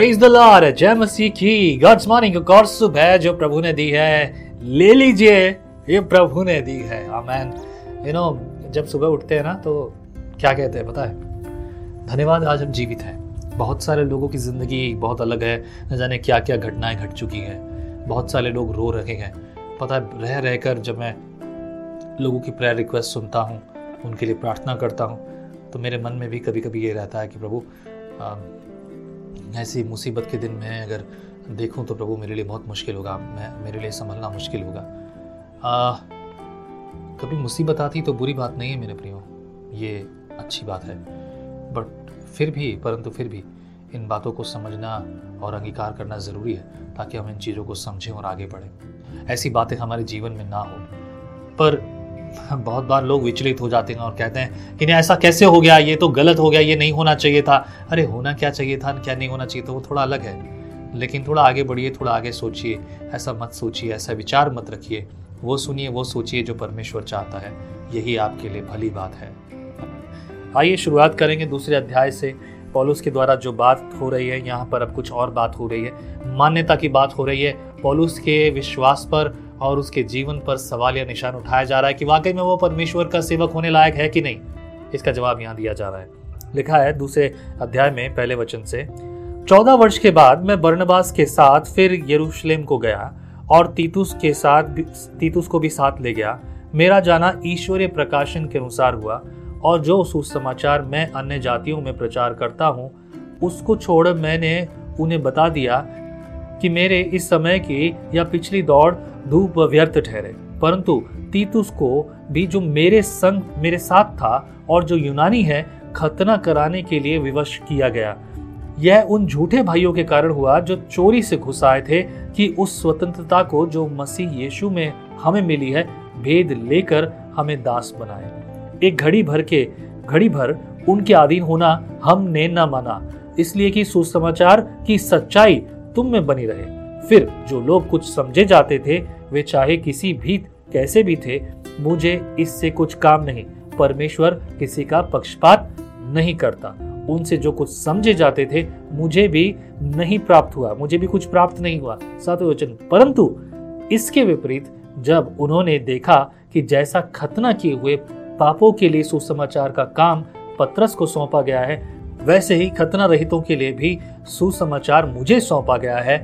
Praise the Lord जय मसीह की। God's morning God सुबह जो प्रभु ने दी है। ले लीजिए, ये प्रभु ने दी है। आमेन यू नो जब सुबह उठते हैं ना तो क्या कहते हैं, पता है? धन्यवाद, आज हम जीवित हैं। बहुत सारे लोगों की ज़िंदगी बहुत अलग है। न जाने क्या क्या घटनाएँ घट चुकी हैं। बहुत सारे लोग रो रहे हैं। पता है, रह रहकर जब मैं लोगों की प्रेयर रिक्वेस्ट सुनता हूँ, उनके लिए प्रार्थना करता हूँ तो मेरे मन में भी कभी कभी ये रहता है कि प्रभु ऐसी मुसीबत के दिन में अगर देखूँ तो प्रभु मेरे लिए बहुत मुश्किल होगा। मैं मेरे लिए संभलना मुश्किल होगा। आ, कभी मुसीबत आती तो बुरी बात नहीं है मेरे प्रियो। ये अच्छी बात है। बट फिर भी परंतु फिर भी इन बातों को समझना और अंगीकार करना ज़रूरी है ताकि हम इन चीज़ों को समझें और आगे बढ़ें। ऐसी बातें हमारे जीवन में ना हो। पर बहुत बार लोग विचलित हो जाते हैं और कहते हैं कि नहीं, ऐसा कैसे हो गया? ये तो गलत हो गया, ये नहीं होना चाहिए था। अरे, होना क्या चाहिए था, क्या नहीं होना चाहिए था, वो थोड़ा अलग है। लेकिन थोड़ा आगे बढ़िए, थोड़ा आगे सोचिए, ऐसा मत सोचिए, ऐसा विचार मत रखिए। वो सुनिए, वो सोचिए जो परमेश्वर चाहता है। यही आपके लिए भली बात है। आइए, शुरुआत करेंगे दूसरे अध्याय से। पॉलुस के द्वारा जो बात हो रही है, यहाँ पर अब कुछ और बात हो रही है। मान्यता की बात हो रही है। पॉलुस के विश्वास पर और उसके जीवन पर सवाल या निशान उठाया जा रहा है कि वाकई में वो परमेश्वर का सेवक होने लायक है कि नहीं? इसका जवाब यहाँ दिया जा रहा है। लिखा है दूसरे अध्याय में, पहले वचन से, चौदह वर्ष के बाद मैं बर्नबास के साथ फिर यरूशलेम को गया और तीतुस के साथ तीतुस को भी साथ ले गया। मेरा जाना ईश्वरीय प्रकाशन के अनुसार हुआ और जो सुसमाचार मैं अन्य जातियों में प्रचार करता हूँ, उसको छोड़ मैंने उन्हें बता दिया कि मेरे इस समय की या पिछली दौड़ धूप व्यर्थ ठहरे। परंतु तीतुस को भी जो मेरे संग, मेरे साथ था और जो यूनानी है, खतना कराने के लिए विवश किया गया। यह उन झूठे भाइयों के कारण हुआ जो चोरी से घुस आए थे कि उस स्वतंत्रता को जो मसीह यीशु में हमें मिली है, भेद लेकर हमें दास बनाए। एक घड़ी भर के, घड़ी भर उनके अधीन होना हमने न माना। इसलिए कि सुसमाचार की सच्चाई तुम में बनी रहे। फिर जो लोग कुछ समझे जाते थे, वे चाहे किसी भी कैसे भी थे, मुझे इससे कुछ काम नहीं। परमेश्वर किसी का पक्षपात नहीं करता। उनसे जो कुछ समझे जाते थे, मुझे भी नहीं प्राप्त हुआ। मुझे भी कुछ प्राप्त नहीं हुआ। सातवें वचन। परंतु इसके विपरीत, जब उन्होंने देखा कि जैसा खतना किए हुए पापों के लिए सुसमाचार का काम पत्रस को सौंपा गया है वैसे ही खतना रहितों के लिए भी सुसमाचार मुझे सौंपा गया है,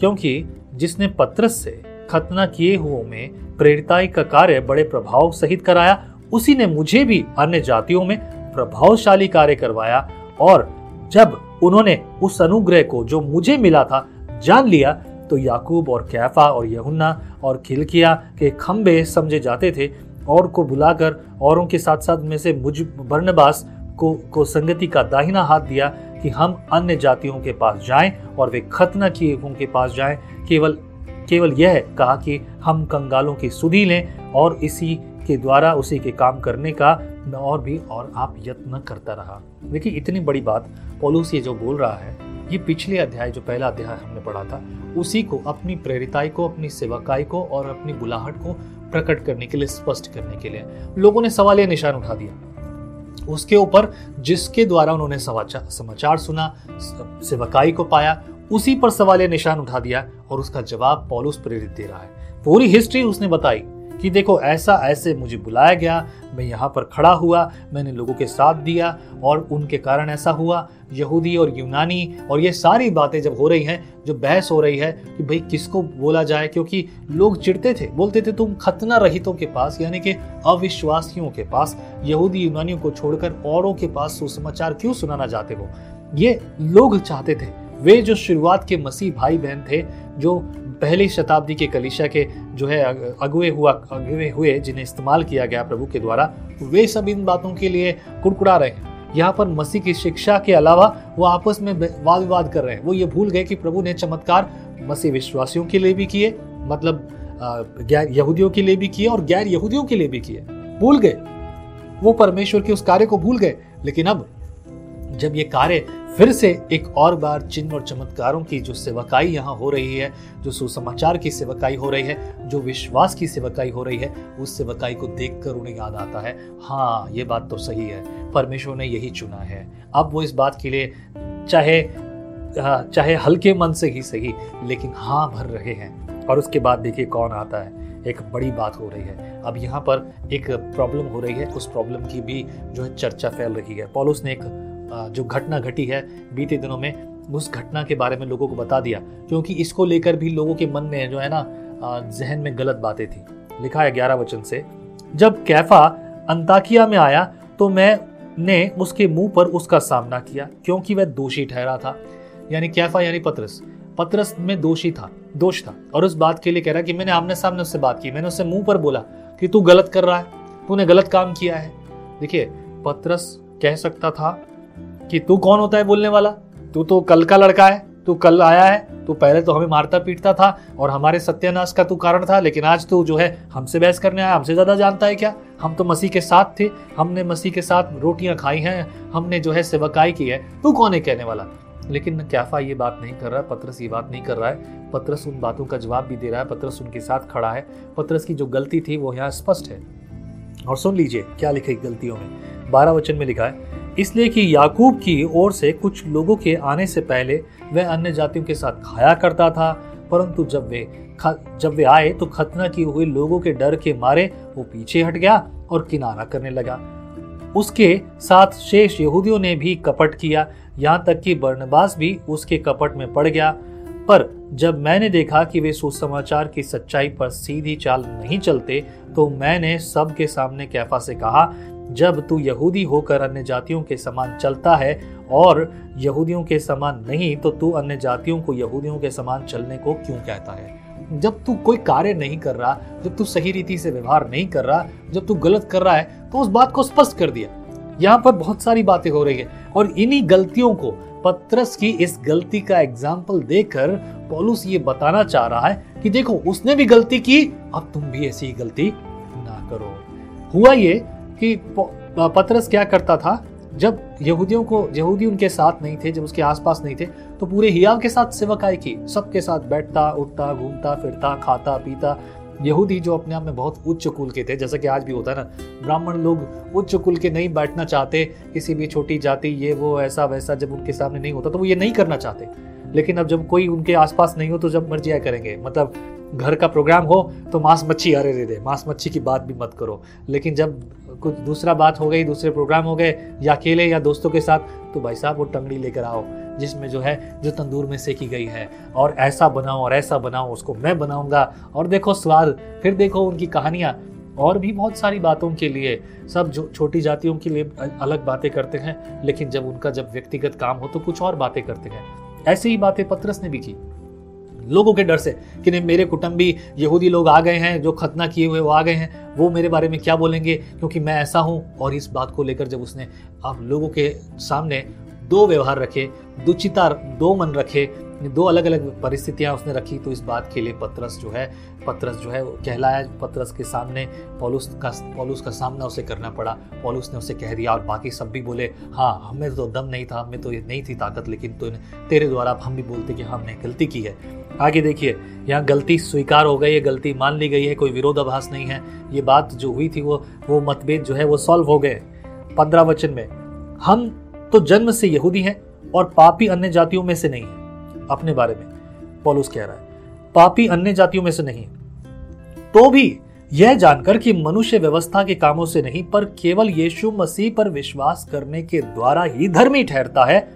क्योंकि जिसने पत्रस से खतना किए हुओं में प्रेरिताई का कार्य बड़े प्रभाव सहित कराया, उसी ने मुझे भी अन्य जातियों में प्रभावशाली कार्य करवाया, और जब उन्होंने उस अनुग्रह को जो मुझे मिला था जान लिया तो याकूब और कैफा और यहुन्ना और खिलकिया के खम्बे समझे जाते थे, और को बुलाकर औरों के साथ साथ में से मुझ बर्नबास को को संगति का दाहिना हाथ दिया कि हम अन्य जातियों के पास जाएँ और वे खतना किए के पास जाएँ। केवल केवल यह कहा कि हम कंगालों की सुधी लें और इसी के द्वारा, उसी के काम करने का और भी और आप यत्न करता रहा। देखिए, इतनी बड़ी बात पोलूस ये जो बोल रहा है, ये पिछले अध्याय, जो पहला अध्याय हमने पढ़ा था, उसी को, अपनी प्रेरिताई को, अपनी सेवकाई को और अपनी बुलाहट को प्रकट करने के लिए, स्पष्ट करने के लिए लोगों ने सवाल या निशान उठा दिया। उसके ऊपर जिसके द्वारा उन्होंने समाचार सुना, सेवकाई को पाया, उसी पर सवाल निशान उठा दिया और उसका जवाब पॉलुस प्रेरित दे रहा है। पूरी हिस्ट्री उसने बताई। कि देखो, ऐसा ऐसे मुझे बुलाया गया, मैं यहाँ पर खड़ा हुआ, मैंने लोगों के साथ दिया और उनके कारण ऐसा हुआ। यहूदी और यूनानी और ये सारी बातें जब हो रही हैं, जो बहस हो रही है कि भाई किसको बोला जाए, क्योंकि लोग चिढ़ते थे, बोलते थे, तुम खतना रहितों के पास, यानी कि अविश्वासियों के पास, यहूदी यूनानियों को छोड़कर औरों के पास सुसमाचार क्यों सुनाना चाहते हो? ये लोग चाहते थे, वे जो शुरुआत के मसीह भाई बहन थे, जो पहली शताब्दी के कलिशा के जो है अगुए हुआ, अगुए हुए, जिन्हें इस्तेमाल किया गया प्रभु के द्वारा, वे सब इन बातों के लिए कुड़कुड़ा रहे हैं। यहाँ पर मसीह की शिक्षा के अलावा वो आपस में वाद विवाद कर रहे हैं। वो ये भूल गए कि प्रभु ने चमत्कार मसीह विश्वासियों के लिए भी किए मतलब गैर यहूदियों के लिए भी किए और गैर यहूदियों के लिए भी किए। भूल गए। वो परमेश्वर के उस कार्य को भूल गए। लेकिन अब जब ये कार्य फिर से एक और बार चिन्ह और चमत्कारों की जो सेवकाई यहाँ हो रही है, जो सुसमाचार की सेवकाई हो रही है, जो विश्वास की सेवकाई हो रही है, उस सेवकाई को देखकर उन्हें याद आता है हाँ ये बात तो सही है, परमेश्वर ने यही चुना है। अब वो इस बात के लिए चाहे चाहे हल्के मन से ही सही, लेकिन हाँ भर रहे हैं। और उसके बाद देखिए कौन आता है, एक बड़ी बात हो रही है। अब यहाँ पर एक प्रॉब्लम हो रही है, उस प्रॉब्लम की भी जो है चर्चा फैल रही है। पॉलुस ने एक जो घटना घटी है बीते दिनों में, उस घटना के बारे में लोगों को बता दिया, क्योंकि इसको लेकर भी लोगों के मन में जो है ना जहन में गलत बातें थी। लिखा है ग्यारह वचन से, जब कैफा अंताकिया में आया तो मैं ने उसके मुँह पर उसका सामना किया, क्योंकि वह दोषी ठहरा था। यानी कैफा यानी पत्रस। पत्रस में दोषी था, दोष था। और उस बात के लिए कह रहा कि मैंने आमने सामने उससे बात की, मैंने उससे मुँह पर बोला कि तू गलत कर रहा है, तूने गलत काम किया है। देखिए, पत्रस कह सकता था कि तू कौन होता है बोलने वाला? तू तो कल का लड़का है, तू कल आया है, तू पहले तो हमें मारता पीटता था और हमारे सत्यानाश का तू कारण था, लेकिन आज तू जो है हमसे बहस करने आया, हमसे ज़्यादा जानता है क्या? हम तो मसीह के साथ थे, हमने मसीह के साथ रोटियाँ खाई हैं, हमने जो है सेवकाई की है। तू कौन है कहने वाला? लेकिन कैफा ये बात नहीं कर रहा है पत्रस ये बात नहीं कर रहा है। पत्रस उन बातों का जवाब भी दे रहा है, पत्रस उनके साथ खड़ा है। पत्रस की जो गलती थी वो यहाँ स्पष्ट है। और सुन लीजिए क्या लिखा गलतियों में। बारह वचन में लिखा है, इसलिए कि याकूब की ओर से कुछ लोगों के आने से पहले वह अन्य जातियों के साथ खाया करता था, परंतु जब वे जब वे आए तो खतना किए हुए लोगों के डर के मारे वो पीछे हट गया और किनारा करने लगा। उसके साथ शेष यहूदियों ने भी कपट किया, यहाँ तक कि बर्नबास भी उसके कपट में पड़ गया पर जब मैंने देखा कि वे सुसमाचार की सच्चाई पर सीधी चाल नहीं चलते तो मैंने सबके सामने कैफा से कहा, जब तू यहूदी होकर अन्य जातियों के समान चलता है और यहूदियों के समान नहीं तो तू अन्य जातियों को यहूदियों के समान चलने को क्यों कहता है? जब तू कोई कार्य नहीं कर रहा, जब तू सही रीति से व्यवहार नहीं कर रहा, जब तू गलत कर रहा है तो उस बात को स्पष्ट कर दिया। यहाँ पर बहुत सारी बातें हो रही है और इन्हीं गलतियों को पत्रस की इस गलती का एग्ज़ाम्पल देकर पॉलुस ये बताना चाह रहा है कि देखो, उसने भी गलती की, अब तुम भी ऐसी गलती ना करो। हुआ ये कि पत्रस क्या करता था? जब यहूदियों को, यहूदी उनके साथ नहीं थे, जब उसके आसपास नहीं थे तो पूरे हियाव के साथ सेवकाई की, सबके साथ बैठता, उठता, घूमता, फिरता, खाता, पीता यहूदी जो अपने आप में बहुत उच्च कुल के थे, जैसा कि आज भी होता है ना, ब्राह्मण लोग उच्च कुल के नहीं बैठना चाहते, किसी भी छोटी जाति, ये वो, ऐसा, वैसा जब उनके सामने नहीं होता तो वो ये नहीं करना चाहते। लेकिन अब जब कोई उनके आसपास नहीं हो तो जब मर्ज़ी आया करेंगे। मतलब घर का प्रोग्राम हो तो मांस मच्छी अरे रे दे, मांस मच्छी की बात भी मत करो। लेकिन जब कुछ दूसरा बात हो गई, दूसरे प्रोग्राम हो गए, या अकेले या दोस्तों के साथ तो भाई साहब वो टंगड़ी लेकर आओ, जिसमें जो है, जो तंदूर में सेकी गई है। और ऐसा बनाओ, और ऐसा बनाओ, उसको मैं बनाऊँगा। और देखो स्वाद, फिर देखो उनकी कहानियाँ। और भी बहुत सारी बातों के लिए, सब जो छोटी जातियों के लिए अलग बातें करते हैं, लेकिन जब उनका जब व्यक्तिगत काम हो तो कुछ और बातें करते हैं। ऐसी ही बातें पत्रस ने भी की। लोगों के डर से कि नहीं, मेरे कुटुंबी यहूदी लोग आ गए हैं, जो खतना किए हुए, वो आ गए हैं, वो मेरे बारे में क्या बोलेंगे? क्योंकि मैं ऐसा हूँ और इस बात को लेकर जब उसने आप लोगों के सामने दो व्यवहार रखे दुचिता दो मन रखे दो अलग अलग परिस्थितियाँ उसने रखी तो इस बात के लिए पत्रस जो है, पत्रस जो है कहलाया। पत्रस के सामने पॉलुस का पॉलुस का सामना उसे करना पड़ा। पॉलुस ने उसे कह दिया और बाकी सब भी बोले हाँ हमें तो दम नहीं था, हमें तो ये नहीं थी ताकत, लेकिन तो तेरे द्वारा हम भी बोलते कि हमने गलती की है। आगे देखिए, यहाँ गलती स्वीकार हो गई है, गलती मान ली गई है, कोई विरोधाभास नहीं है। ये बात जो हुई थी, वो वो मतभेद जो है, वो सॉल्व हो गए। पंद्रह वचन में, हम तो जन्म से यहूदी हैं और पापी अन्य जातियों में से नहीं है। अपने बारे में, पॉलुस कह रहा है। पापी अन्य जातियों में से नहीं। तो भी यह जानकर कि मनुष्य व्यवस्था के कामों से नहीं, पर केवल यीशु मसीह पर विश्वास करने के द्वारा ही धर्मी ठहरता है।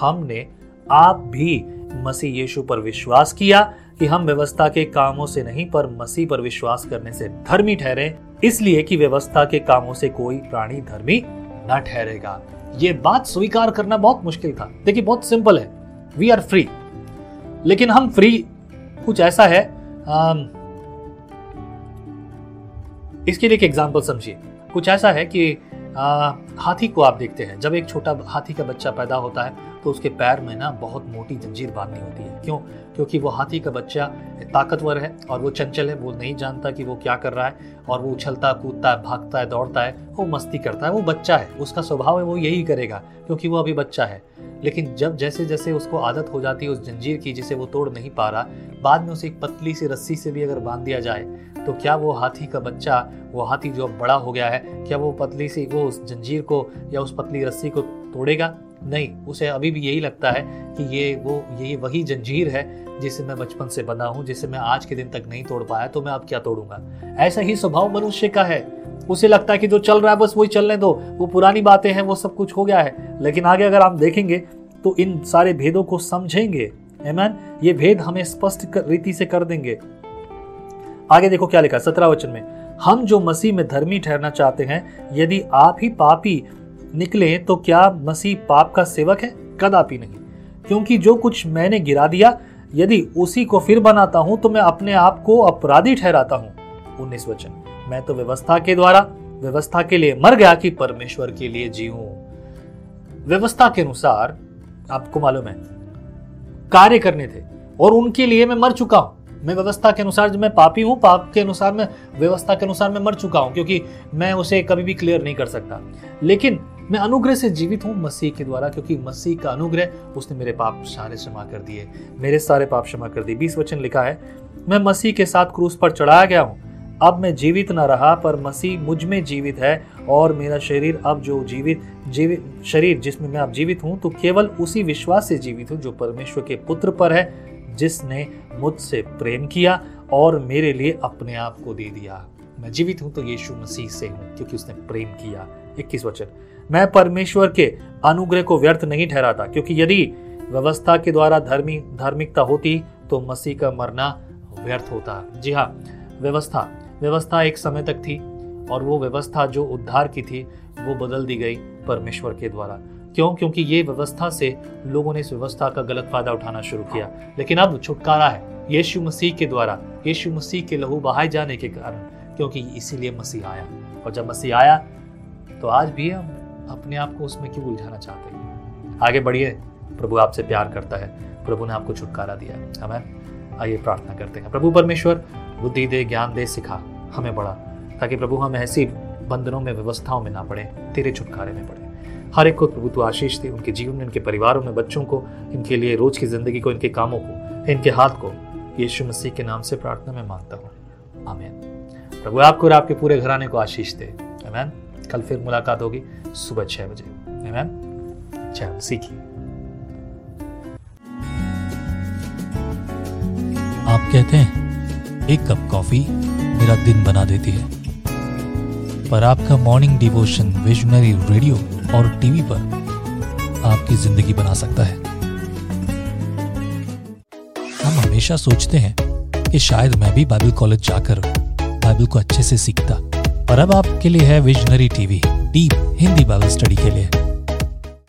हमने आप भी मसीह यीशु पर विश्वास किया कि हम व्यवस्था के कामों से नहीं, पर मसीह पर विश्वास करने से धर्मी ठहरे, इसलिए कि व्यवस्था के कामों से कोई प्राणी धर्मी न ठहरेगा। ये बात स्वीकार करना बहुत मुश्किल था। देखिए, बहुत सिंपल है। वी आर फ्री लेकिन हम फ्री कुछ ऐसा है आ, इसके लिए एक एग्ज़ाम्पल समझिए। कुछ ऐसा है कि आ, हाथी को आप देखते हैं। जब एक छोटा हाथी का बच्चा पैदा होता है तो उसके पैर में ना बहुत मोटी जंजीर बांधनी होती है। क्यों? क्योंकि वो हाथी का बच्चा ताकतवर है और वो चंचल है वो नहीं जानता कि वो क्या कर रहा है और वो उछलता कूदता है भागता है दौड़ता है वो मस्ती करता है वो बच्चा है उसका स्वभाव है वो यही करेगा क्योंकि वो अभी बच्चा है। लेकिन जब जैसे जैसे उसको आदत हो जाती है उस जंजीर की जिसे वो तोड़ नहीं पा रहा बाद में उसे एक पतली सी रस्सी से भी अगर बाँध दिया जाए तो क्या वो हाथी का बच्चा, वो हाथी जो बड़ा हो गया है, क्या वो पतली सी वो उस जंजीर को या उस पतली रस्सी को तोड़ेगा? नहीं, उसे अभी भी यही लगता है कि ये वो ये वही जंजीर है जिसे मैं बचपन से बना हूँ, जिसे मैं आज के दिन तक नहीं तोड़ पाया तो मैं अब क्या तोड़ूँगा? ऐसा ही स्वभाव मनुष्य का है। उसे लगता है कि जो चल रहा है, बस वही चलने दो। वो पुरानी बातें हैं, वो सब कुछ हो गया है। लेकिन आगे अगर आप देखेंगे तो इन सारे भेदों को समझेंगे। ये भेद हमें स्पष्ट रीति से कर देंगे। आगे देखो क्या लिखा, सत्रह वचन में, हम जो मसीह में धर्मी ठहरना चाहते हैं, यदि आप ही पापी निकले तो क्या मसीह पाप का सेवक है? कदापि नहीं। क्योंकि जो कुछ मैंने गिरा दिया, यदि उसी को फिर बनाता हूँ तो मैं अपने आप को अपराधी ठहराता हूँ। उन्नीस वचन। मैं तो व्यवस्था के द्वारा, व्यवस्था के लिए मर गया कि परमेश्वर के लिए जीऊं। व्यवस्था के अनुसार, आपको मालूम है, कार्य करने थे, और उनके लिए मैं मर चुका हूँ। मैं व्यवस्था के अनुसार मैं पापी हूँ, पाप के अनुसार मैं व्यवस्था के अनुसार मैं मर चुका हूँ, क्योंकि मैं उसे कभी भी क्लियर नहीं कर सकता। लेकिन मैं अनुग्रह से जीवित हूँ मसीह के द्वारा, क्योंकि मसीह का अनुग्रह उसने मेरे पाप सारे क्षमा कर दिए, मेरे सारे पाप क्षमा कर दिए। बीस वचन लिखा है, मैं मसीह के साथ क्रूस पर चढ़ाया गया हूँ। अब मैं जीवित ना रहा, पर मसीह मुझमें जीवित है, और मेरा शरीर अब जो जीवित जीवित शरीर जिसमें मैं अब जीवित हूँ तो केवल उसी विश्वास से जीवित हूँ जो परमेश्वर के पुत्र पर है। जिसने मुझसे प्रेम किया और मेरे लिए अपने आप को दे दिया। मैं जीवित हूँ तो यीशु मसीह से हूँ, क्योंकि उसने प्रेम किया। इक्कीस वचन। मैं परमेश्वर के अनुग्रह को व्यर्थ नहीं ठहराता, क्योंकि यदि व्यवस्था के द्वारा धर्मी, धार्मिकता होती तो मसीह का मरना व्यर्थ होता। जी हाँ व्यवस्था। व्यवस्था एक समय तक थी, और वो व्यवस्था जो उद्धार की थी, वो बदल दी गई परमेश्वर के द्वारा। क्यों? क्योंकि ये व्यवस्था से लोगों ने इस व्यवस्था का गलत फ़ायदा उठाना शुरू किया। लेकिन अब छुटकारा है यीशु मसीह के द्वारा। यीशु मसीह के लहू बहाए जाने के कारण, क्योंकि इसीलिए मसीह आया। और जब मसीह आया तो आज भी हम अपने आप को उसमें क्यों उलझाना चाहते हैं? आगे बढ़िए। प्रभु आपसे प्यार करता है। प्रभु ने आपको छुटकारा दिया हमें आइए प्रार्थना करते हैं। प्रभु परमेश्वर, बुद्धि दे, ज्ञान दे, सिखा। हमें बढ़ा ताकि प्रभु हम ऐसी बंधनों में, व्यवस्थाओं में ना पड़े, तेरे छुटकारे में पड़े। हर एक को प्रभु तू आशीष दे, उनके जीवन में इनके परिवारों में, बच्चों को, इनके लिए, रोज की ज़िंदगी को, इनके कामों को, इनके हाथ को। यीशु मसीह के नाम से प्रार्थना में माँगता हूँ। आमीन। प्रभु आपको और आपके पूरे घराने को आशीष दे। आमीन। कल फिर मुलाकात होगी सुबह छह बजे। आमीन। जय मसीह आप कहते हैं, एक कप कॉफ़ी मेरा दिन बना देती है। पर आपका मॉर्निंग डिवोशन विजनरी रेडियो और टीवी पर आपकी ज़िंदगी बना सकता है। हम हमेशा सोचते हैं कि शायद मैं भी बाइबल कॉलेज जाकर बाइबल को अच्छे से सीखता। पर अब आपके लिए है visionary TV, deep Hindi bible study के लिए।